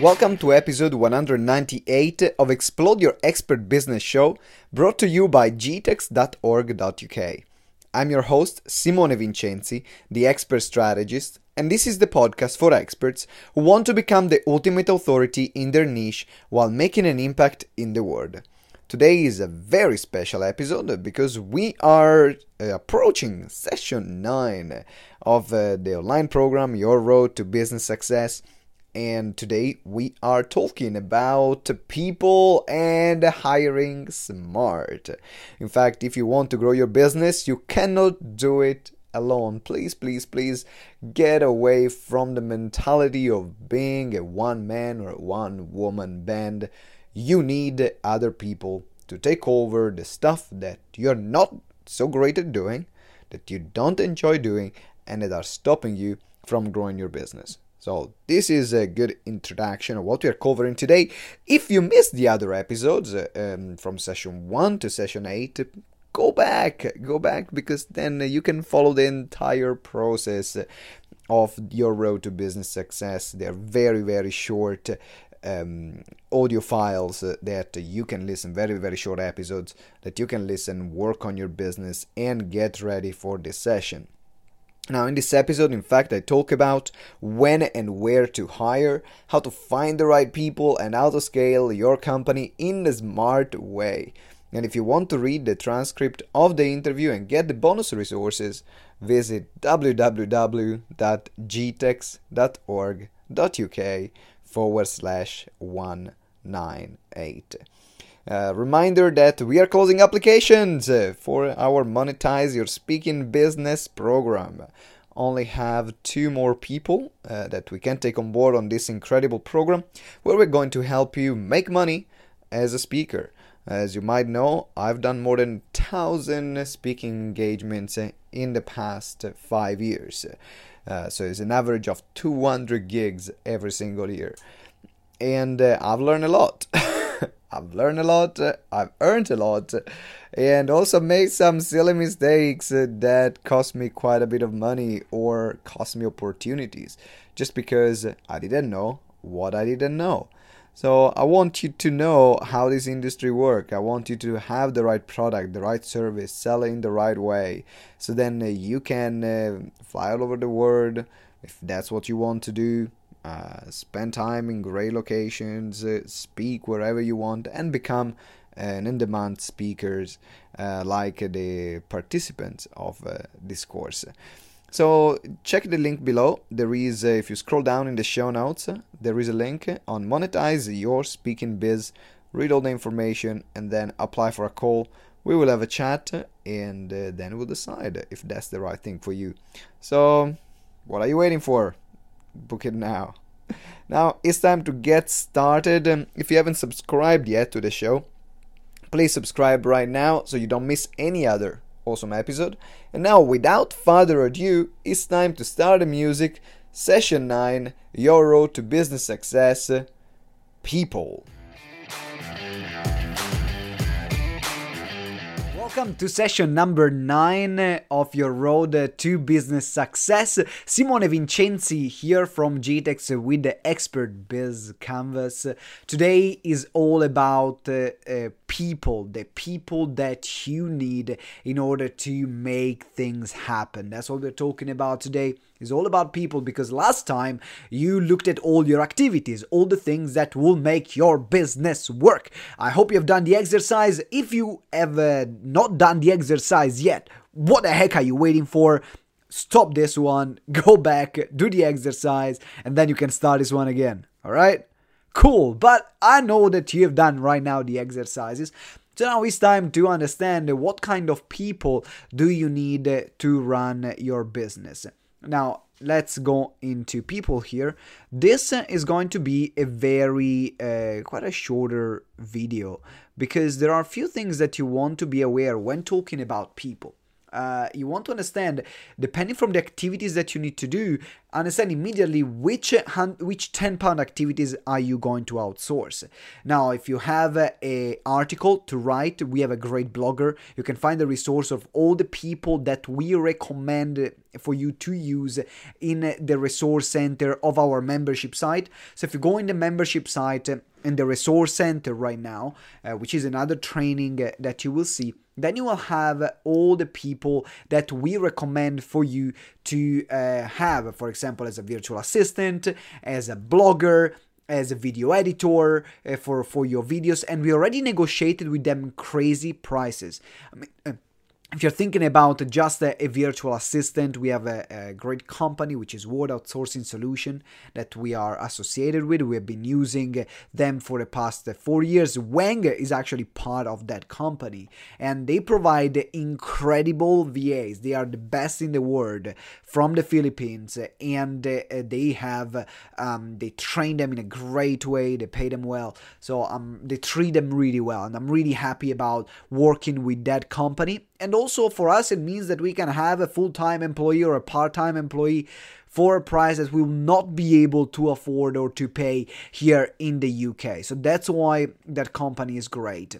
Welcome to episode 198 of Explode Your Expert Business Show, brought to you by gtex.org.uk. I'm your host, Simone Vincenzi, the expert strategist, and this is the podcast for experts who want to become the ultimate authority in their niche while making an impact in the world. Today is a very special episode because we are uh, approaching session 9 of uh, the online program Your Road to Business Success and today we are talking about people and hiring smart. In fact, if you want to grow your business, you cannot do it alone. Please, please, please get away from the mentality of being a one man or one woman band. You need other people to take over the stuff that you're not so great at doing, that you don't enjoy doing, and that are stopping you from growing your business. So, this is a good introduction of what we are covering today. If you missed the other episodes uh, um, from session 1 to session 8, go back, go back because then you can follow the entire process of your road to business success. They're very, very short um, audio files that you can listen, very, very short episodes that you can listen, work on your business, and get ready for this session. Now, in this episode, in fact, I talk about when and where to hire, how to find the right people, and how to scale your company in a smart way. And if you want to read the transcript of the interview and get the bonus resources, visit www.gtex.org.uk forward slash 198. Uh, reminder that we are closing applications uh, for our Monetize Your Speaking Business program. Only have two more people uh, that we can take on board on this incredible program where we're going to help you make money as a speaker. As you might know, I've done more than 1000 speaking engagements uh, in the past five years. Uh, so it's an average of 200 gigs every single year. And I've learned a lot. I've learned a lot, I've earned a lot, and also made some silly mistakes that cost me quite a bit of money or cost me opportunities just because I didn't know what I didn't know. So I want you to know how this industry works. I want you to have the right product, the right service, sell it in the right way. So then uh, you can uh, fly all over the world if that's what you want to do uh, spend time in great locations, uh, speak wherever you want, and become an in-demand speakers uh, like the participants of uh, this course. So check the link below. There is, uh, if you scroll down in the show notes, there is a link on monetize your speaking biz. Read all the information and then apply for a call. We will have a chat and then we'll decide if that's the right thing for you. So, what are you waiting for? Book it now. Now it's time to get started. Um, if you haven't subscribed yet to the show, please subscribe right now so you don't miss any other awesome episode. And now, without further ado, it's time to start the music. Session 9 Your Road to Business Success People. Welcome to session number 9 of your road to business success. Simone Vincenzi here from GTEX with the Expert Biz Canvas. Today is all about uh, uh, people, the people that you need in order to make things happen. That's what we're talking about today. Is all about people because last time you looked at all your activities, all the things that will make your business work. I hope you've done the exercise. If you have uh, not done the exercise yet, what the heck are you waiting for? Stop this one, go back, do the exercise, and then you can start this one again. All right? Cool, but I know that you have done right now the exercises. So now it's time to understand what kind of people do you need to run your business. Now, let's go into people here. This is going to be a very, uh, quite a shorter video because there are a few things that you want to be aware when talking about people. Uh, you want to understand, depending from the activities that you need to do, understand immediately which which 10 pound activities are you going to outsource. Now if you have a, a, article to write we have a great blogger. You can find the resource of all the people that we recommend for you to use in the resource center of our membership site. So if you go in the membership site in the resource center right now uh, which is another training uh, that you will see then you will have all the people that we recommend for you to uh, have, for example, as a virtual assistant, as a blogger, as a video editor uh, for for your videos. And we already negotiated with them crazy prices. I mean, uh, if you're thinking about just a, a virtual assistant, we have a, a, great company which is Word Outsourcing Solution that we are associated with. We have been using them for the past four years. Wang is actually part of that company, and they provide incredible VAs. They are the best in the world from the Philippines, and uh, they have um, they train them in a great way. They pay them well, so um, they treat them really well, and I'm really happy about working with that company and also for us, it means that we can have a full time employee or a part time employee for a price that we will not be able to afford or to pay here in the UK. So that's why that company is great.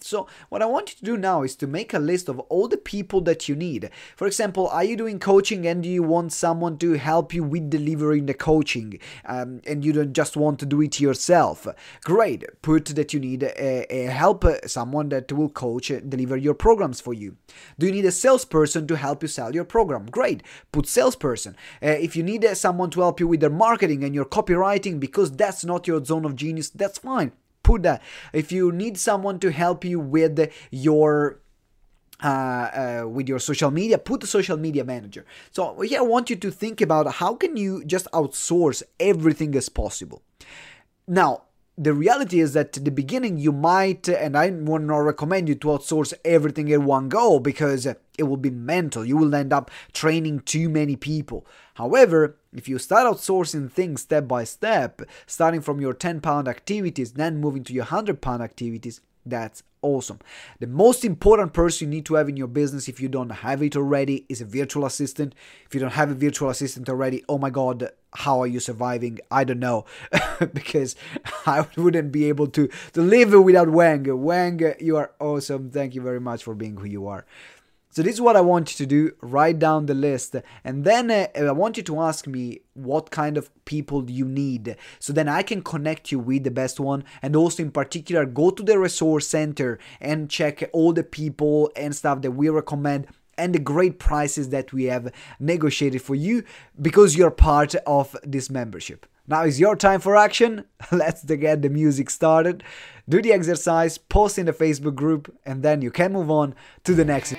So what I want you to do now is to make a list of all the people that you need. For example, are you doing coaching and do you want someone to help you with delivering the coaching um, and you don't just want to do it yourself? Great. Put that you need a, a help, uh, someone that will coach, deliver your programs for you. Do you need a salesperson to help you sell your program? Great. Put salesperson. Uh, if you need uh, someone to help you with their marketing and your copywriting because that's not your zone of genius, that's fine that. If you need someone to help you with your uh, uh, with your social media put a social media manager so here i want you to think about how can you just outsource everything as possible now the reality is that at the beginning you might and i would not recommend you to outsource everything in one go because it will be mental. You will end up training too many people. However if you start outsourcing things step by step starting from your 10 pound activities then moving to your 100 pound activities that's awesome. The most important person you need to have in your business, if you don't have it already, is a virtual assistant. If you don't have a virtual assistant already, oh my god, how are you surviving? I don't know, because I wouldn't be able to to live without Wang. Wang, you are awesome. Thank you very much for being who you are. So this is what I want you to do. Write down the list, and then uh, I want you to ask me what kind of people you need, so then I can connect you with the best one. And also, in particular, go to the resource center and check all the people and stuff that we recommend and the great prices that we have negotiated for you because you're part of this membership. Now is your time for action. Let's get the music started. Do the exercise, post in the Facebook group, and then you can move on to the next.